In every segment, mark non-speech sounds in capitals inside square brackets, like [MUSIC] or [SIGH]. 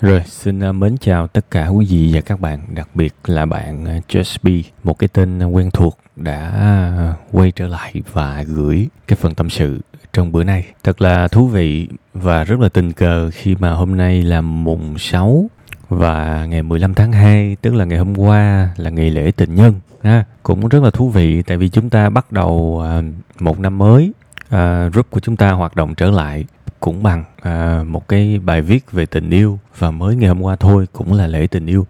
Rồi, xin à, mến chào tất cả quý vị và các bạn, đặc biệt là bạn à, Just Be, một cái tên quen thuộc đã à, quay trở lại và gửi cái phần tâm sự trong bữa nay. Thật là thú vị và rất là tình cờ khi mà hôm nay là mùng 6 và ngày 15 tháng 2, tức là ngày hôm qua là ngày lễ tình nhân. Ha, cũng rất là thú vị tại vì chúng ta bắt đầu một năm mới, group của chúng ta hoạt động trở lại cũng bằng à, một cái bài viết về tình yêu. Và mới ngày hôm qua thôi cũng là lễ tình yêu.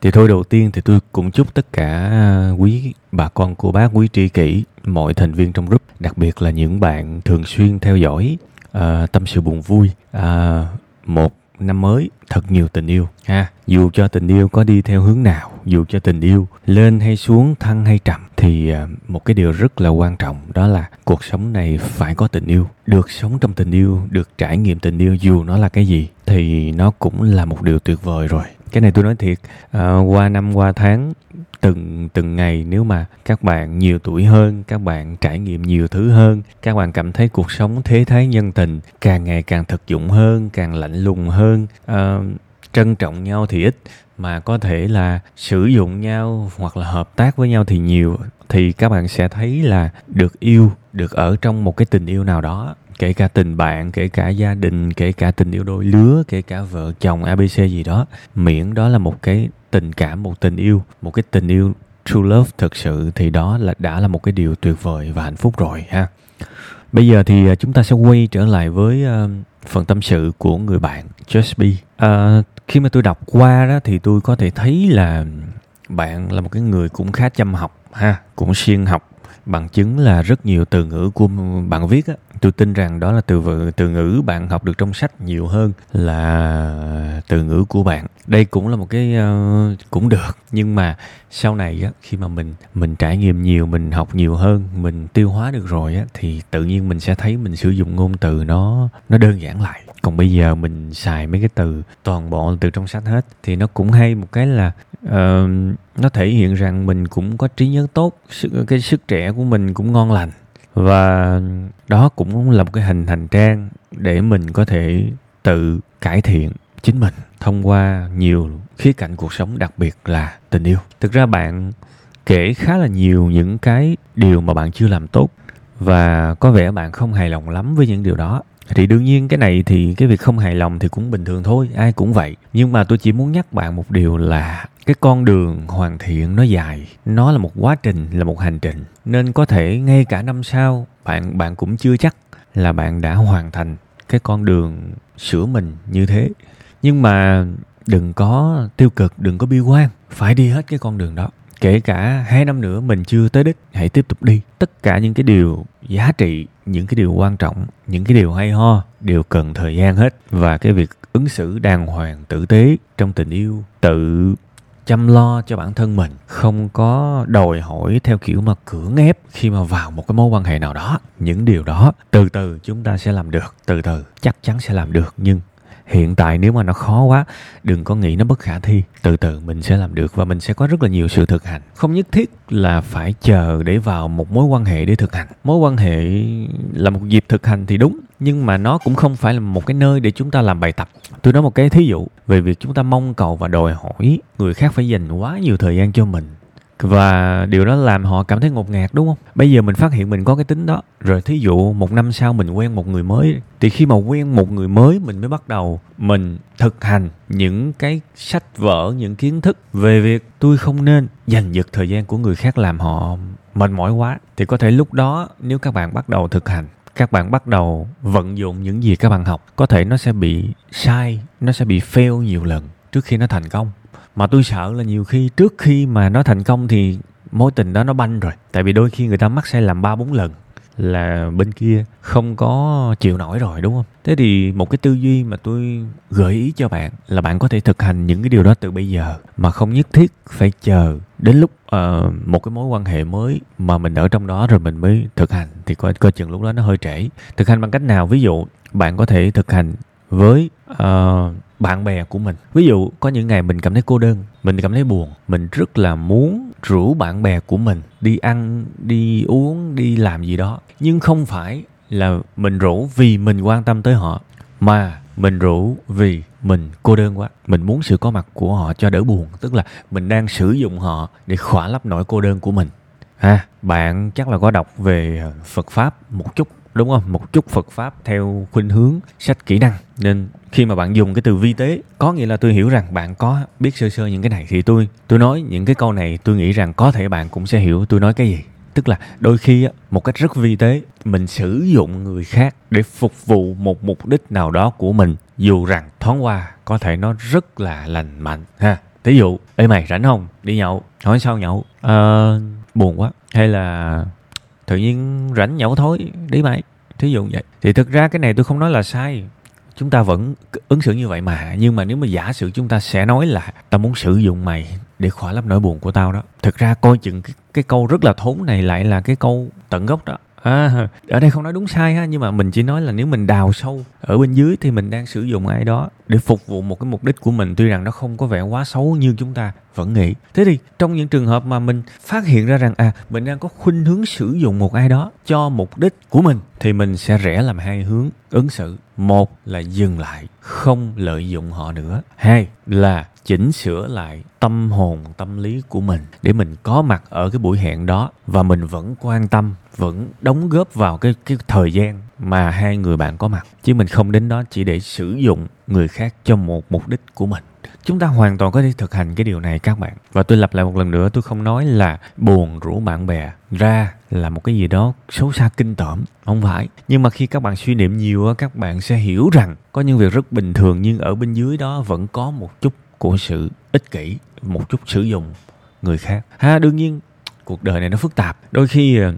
Thì thôi đầu tiên thì tôi cũng chúc tất cả à, quý bà con cô bác quý tri kỷ mọi thành viên trong group đặc biệt là những bạn thường xuyên theo dõi à, tâm sự buồn vui. À, một năm mới thật nhiều tình yêu. Ha. Dù cho tình yêu có đi theo hướng nào dù cho tình yêu lên hay xuống thăng hay trầm thì à, một cái điều rất là quan trọng đó là cuộc sống này phải có tình yêu. Được sống trong tình yêu được trải nghiệm tình yêu dù nó là cái gì thì nó cũng là một điều tuyệt vời rồi cái này tôi nói thiệt à, qua năm qua tháng từng từng ngày nếu mà các bạn nhiều tuổi hơn các bạn trải nghiệm nhiều thứ hơn các bạn cảm thấy cuộc sống thế thái nhân tình càng ngày càng thực dụng hơn càng lạnh lùng hơn à, trân trọng nhau thì ít mà có thể là sử dụng nhau hoặc là hợp tác với nhau thì nhiều thì các bạn sẽ thấy là được yêu được ở trong một cái tình yêu nào đó kể cả tình bạn kể cả gia đình kể cả tình yêu đôi lứa kể cả vợ chồng abc gì đó. Miễn đó là một cái tình cảm một tình yêu một cái tình yêu true love thực sự thì đó là đã là một cái điều tuyệt vời và hạnh phúc rồi ha. Bây giờ thì à, chúng ta sẽ quay trở lại với uh, phần tâm sự của người bạn Just Be. Uh, khi mà tôi đọc qua đó thì tôi có thể thấy là bạn là một cái người cũng khá chăm học ha, cũng siêng học. Bằng chứng là rất nhiều từ ngữ của bạn viết á tôi tin rằng đó là từ từ ngữ bạn học được trong sách nhiều hơn là từ ngữ của bạn. Đây cũng là một cái uh, cũng được. Nhưng mà sau này á khi mà mình mình trải nghiệm nhiều mình học nhiều hơn mình tiêu hóa được rồi á thì tự nhiên mình sẽ thấy mình sử dụng ngôn từ nó nó đơn giản lại. Còn bây giờ mình xài mấy cái từ toàn bộ từ trong sách hết thì nó cũng hay một cái là uh, nó thể hiện rằng mình cũng có trí nhớ tốt sức, cái sức trẻ của mình cũng ngon lành và đó cũng là một cái hình hành trang để mình có thể tự cải thiện chính mình thông qua nhiều khía cạnh cuộc sống, đặc biệt là tình yêu. Thực ra bạn kể khá là nhiều những cái điều mà bạn chưa làm tốt và có vẻ bạn không hài lòng lắm với những điều đó. Thì đương nhiên cái này thì cái việc không hài lòng thì cũng bình thường thôi, ai cũng vậy. Nhưng mà tôi chỉ muốn nhắc bạn một điều là cái con đường hoàn thiện nó dài, nó là một quá trình, là một hành trình. Nên có thể ngay cả năm sau, bạn bạn cũng chưa chắc là bạn đã hoàn thành cái con đường sửa mình như thế. Nhưng mà đừng có tiêu cực, đừng có bi quan, phải đi hết cái con đường đó. Kể cả hai năm nữa mình chưa tới đích, hãy tiếp tục đi. Tất cả những cái điều giá trị, những cái điều quan trọng, những cái điều hay ho đều cần thời gian hết. Và cái việc ứng xử đàng hoàng, tử tế trong tình yêu tự chăm lo cho bản thân mình, không có đòi hỏi theo kiểu mà cưỡng ép khi mà vào một cái mối quan hệ nào đó. Những điều đó từ từ chúng ta sẽ làm được, từ từ chắc chắn sẽ làm được, nhưng hiện tại nếu mà nó khó quá, đừng có nghĩ nó bất khả thi. Từ từ, mình sẽ làm được và mình sẽ có rất là nhiều sự thực hành. Không nhất thiết là phải chờ để vào một mối quan hệ để thực hành. Mối quan hệ là một dịp thực hành thì đúng, nhưng mà nó cũng không phải là một cái nơi để chúng ta làm bài tập. Tôi nói một cái thí dụ về việc chúng ta mong cầu và đòi hỏi người khác phải dành quá nhiều thời gian cho mình và điều đó làm họ cảm thấy ngột ngạt, đúng không? Bây giờ mình phát hiện mình có cái tính đó. Rồi thí dụ một năm sau mình quen một người mới, thì khi mà quen một người mới, mình mới bắt đầu mình thực hành những cái sách vở, những kiến thức về việc tôi không nên dành giật thời gian của người khác làm họ mệt mỏi quá. Thì có thể lúc đó, nếu các bạn bắt đầu thực hành, các bạn bắt đầu vận dụng những gì các bạn học, có thể nó sẽ bị sai, nó sẽ bị fail nhiều lần trước khi nó thành công mà tôi sợ là nhiều khi trước khi mà nó thành công thì mối tình đó nó banh rồi. Tại vì đôi khi người ta mắc sai làm ba bốn lần là bên kia không có chịu nổi rồi đúng không? Thế thì một cái tư duy mà tôi gợi ý cho bạn là bạn có thể thực hành những cái điều đó từ bây giờ. Mà không nhất thiết phải chờ đến lúc uh, một cái mối quan hệ mới mà mình ở trong đó rồi mình mới thực hành. Thì coi coi chừng lúc đó nó hơi trễ. Thực hành bằng cách nào? Ví dụ bạn có thể thực hành với uh, bạn bè của mình. Ví dụ có những ngày mình cảm thấy cô đơn mình cảm thấy buồn mình rất là muốn rủ bạn bè của mình đi ăn đi uống đi làm gì đó. Nhưng không phải là mình rủ vì mình quan tâm tới họ mà mình rủ vì mình cô đơn quá. Mình muốn sự có mặt của họ cho đỡ buồn tức là mình đang sử dụng họ để khỏa lấp nỗi cô đơn của mình. Ha à, bạn chắc là có đọc về phật pháp một chút đúng không? Một chút phật pháp theo khuynh hướng sách kỹ năng. Nên khi mà bạn dùng cái từ vi tế có nghĩa là tôi hiểu rằng bạn có biết sơ sơ những cái này thì tôi tôi nói những cái câu này tôi nghĩ rằng có thể bạn cũng sẽ hiểu tôi nói cái gì tức là đôi khi một cách rất vi tế mình sử dụng người khác để phục vụ một mục đích nào đó của mình dù rằng thoáng qua có thể nó rất là lành mạnh ha Ví dụ, ê mày rảnh không? Đi nhậu. Hỏi sao nhậu? Ờ, buồn quá. Hay là tự nhiên rảnh nhậu thôi, đi mày. Thí dụ vậy. Thì thực ra cái này tôi không nói là sai. Chúng ta vẫn ứng xử như vậy mà. Nhưng mà nếu mà giả sử chúng ta sẽ nói là tao muốn sử dụng mày để khỏa lấp nỗi buồn của tao đó. Thực ra coi chừng cái, cái câu rất là thốn này lại là cái câu tận gốc đó à, ở đây không nói đúng sai ha nhưng mà mình chỉ nói là nếu mình đào sâu ở bên dưới thì mình đang sử dụng ai đó để phục vụ một cái mục đích của mình. Tuy rằng nó không có vẻ quá xấu như chúng ta vẫn nghĩ. Thế thì trong những trường hợp mà mình phát hiện ra rằng à mình đang có khuynh hướng sử dụng một ai đó cho mục đích của mình thì mình sẽ rẽ làm hai hướng ứng xử. Một là dừng lại không lợi dụng họ nữa. Hai là chỉnh sửa lại tâm hồn, tâm lý của mình để mình có mặt ở cái buổi hẹn đó. Và mình vẫn quan tâm, vẫn đóng góp vào cái cái thời gian mà hai người bạn có mặt. Chứ mình không đến đó chỉ để sử dụng người khác cho một mục đích của mình. Chúng ta hoàn toàn có thể thực hành cái điều này, các bạn. Và tôi lặp lại một lần nữa, tôi không nói là buồn rủ bạn bè ra là một cái gì đó xấu xa kinh tởm. Không phải. Nhưng mà khi các bạn suy niệm nhiều các bạn sẽ hiểu rằng có những việc rất bình thường nhưng ở bên dưới đó vẫn có một chút của sự ích kỷ, một chút sử dụng người khác. Ha, đương nhiên, cuộc đời này nó phức tạp. Đôi khi ờ,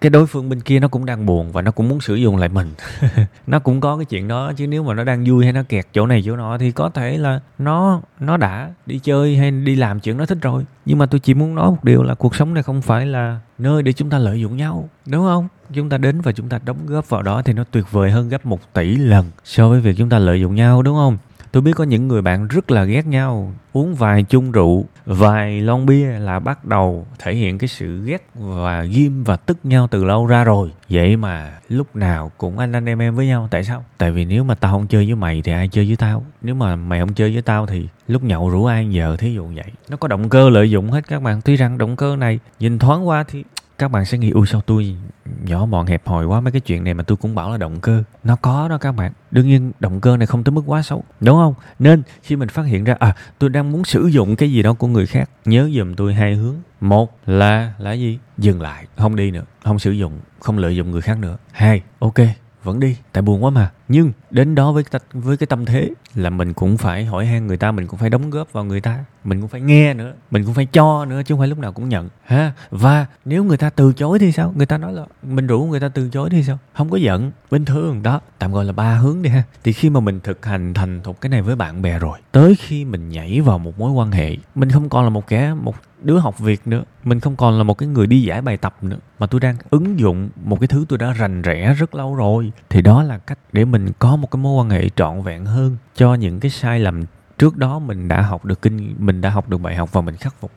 cái đối phương bên kia nó cũng đang buồn và nó cũng muốn sử dụng lại mình. [LAUGHS] Nó cũng có cái chuyện đó, chứ nếu mà nó đang vui hay nó kẹt chỗ này chỗ nọ thì có thể là nó nó đã đi chơi hay đi làm chuyện nó thích rồi. Nhưng mà tôi chỉ muốn nói một điều là cuộc sống này không phải là nơi để chúng ta lợi dụng nhau, đúng không? Chúng ta đến và chúng ta đóng góp vào đó thì nó tuyệt vời hơn gấp một tỷ lần so với việc chúng ta lợi dụng nhau, đúng không? Tôi biết có những người bạn rất là ghét nhau, uống vài chung rượu, vài lon bia là bắt đầu thể hiện cái sự ghét và ghim và tức nhau từ lâu ra rồi. Vậy mà lúc nào cũng anh anh em em với nhau, tại sao? Tại vì nếu mà tao không chơi với mày thì ai chơi với tao? Nếu mà mày không chơi với tao thì lúc nhậu rủ ai giờ thí dụ vậy. Nó có động cơ lợi dụng hết các bạn. Tuy rằng động cơ này nhìn thoáng qua thì các bạn sẽ nghĩ, ui, sao tôi nhỏ mọn hẹp hòi quá, mấy cái chuyện này mà tôi cũng bảo là động cơ. Nó có đó các bạn. Đương nhiên, động cơ này không tới mức quá xấu, đúng không? Nên khi mình phát hiện ra à tôi đang muốn sử dụng cái gì đó của người khác, nhớ giùm tôi hai hướng. Một là là gì? Dừng lại, không đi nữa, không sử dụng, không lợi dụng người khác nữa. Hai, ok, vẫn đi, tại buồn quá mà nhưng đến đó với với cái tâm thế là mình cũng phải hỏi han người ta, mình cũng phải đóng góp vào người ta, mình cũng phải nghe nữa, mình cũng phải cho nữa chứ không phải lúc nào cũng nhận, ha? Và nếu người ta từ chối thì sao? Người ta nói là mình rủ người ta từ chối thì sao? Không có giận, bình thường. Đó, tạm gọi là ba hướng đi ha. Thì khi mà mình thực hành thành thục cái này với bạn bè rồi, tới khi mình nhảy vào một mối quan hệ, mình không còn là một kẻ, một đứa học việc nữa, mình không còn là một cái người đi giải bài tập nữa, mà tôi đang ứng dụng một cái thứ tôi đã rành rẽ rất lâu rồi, thì đó là cách để mình mình có một cái mối quan hệ trọn vẹn hơn cho những cái sai lầm trước đó mình đã học được kinh, mình đã học được bài học và mình khắc phục.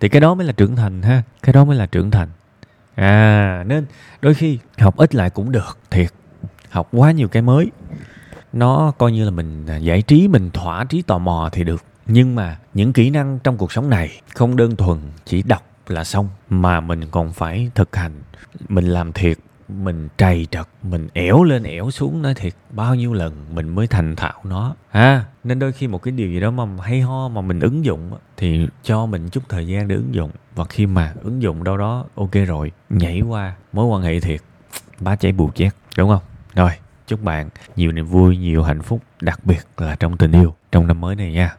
Thì cái đó mới là trưởng thành ha, cái đó mới là trưởng thành. À nên đôi khi học ít lại cũng được, thiệt. Học quá nhiều cái mới, nó coi như là mình à, giải trí, mình thỏa trí tò mò thì được. Nhưng mà những kỹ năng trong cuộc sống này không đơn thuần chỉ đọc là xong, mà mình còn phải thực hành. Mình làm thiệt mình trầy trật mình ẻo lên ẻo xuống nói thiệt. Bao nhiêu lần mình mới thành thạo nó. Ha à, nên đôi khi một cái điều gì đó mà hay ho mà mình ứng dụng thì cho mình chút thời gian để ứng dụng. Và khi mà ứng dụng đâu đó ok rồi nhảy qua mối quan hệ thiệt. Bá cháy bù chét đúng không? Rồi chúc bạn nhiều niềm vui nhiều hạnh phúc đặc biệt là trong tình yêu trong năm mới này nha.